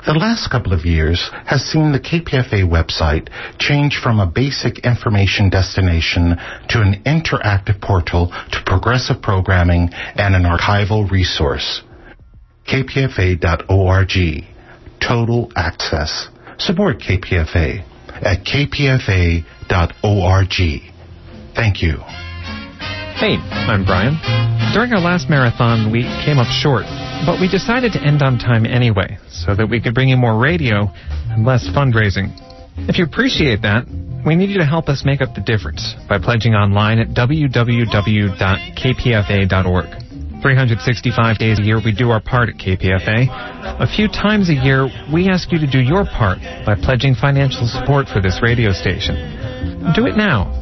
The last couple of years has seen the KPFA website change from a basic information destination to an interactive portal to progressive programming and an archival resource. KPFA.org. Total access. Support KPFA at kpfa.org. Thank you. Hey, I'm Brian. During our last marathon, we came up short, but we decided to end on time anyway, so that we could bring you more radio and less fundraising. If you appreciate that, we need you to help us make up the difference by pledging online at www.kpfa.org. 365 days a year, we do our part at KPFA. A few times a year, we ask you to do your part by pledging financial support for this radio station. Do it now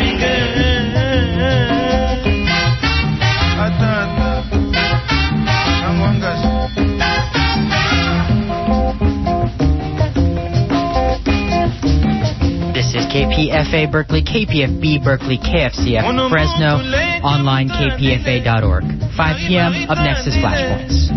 KPFA Berkeley, KPFB Berkeley, KFCF Fresno, online kpfa.org. 5 p.m. Up next is Flashpoints.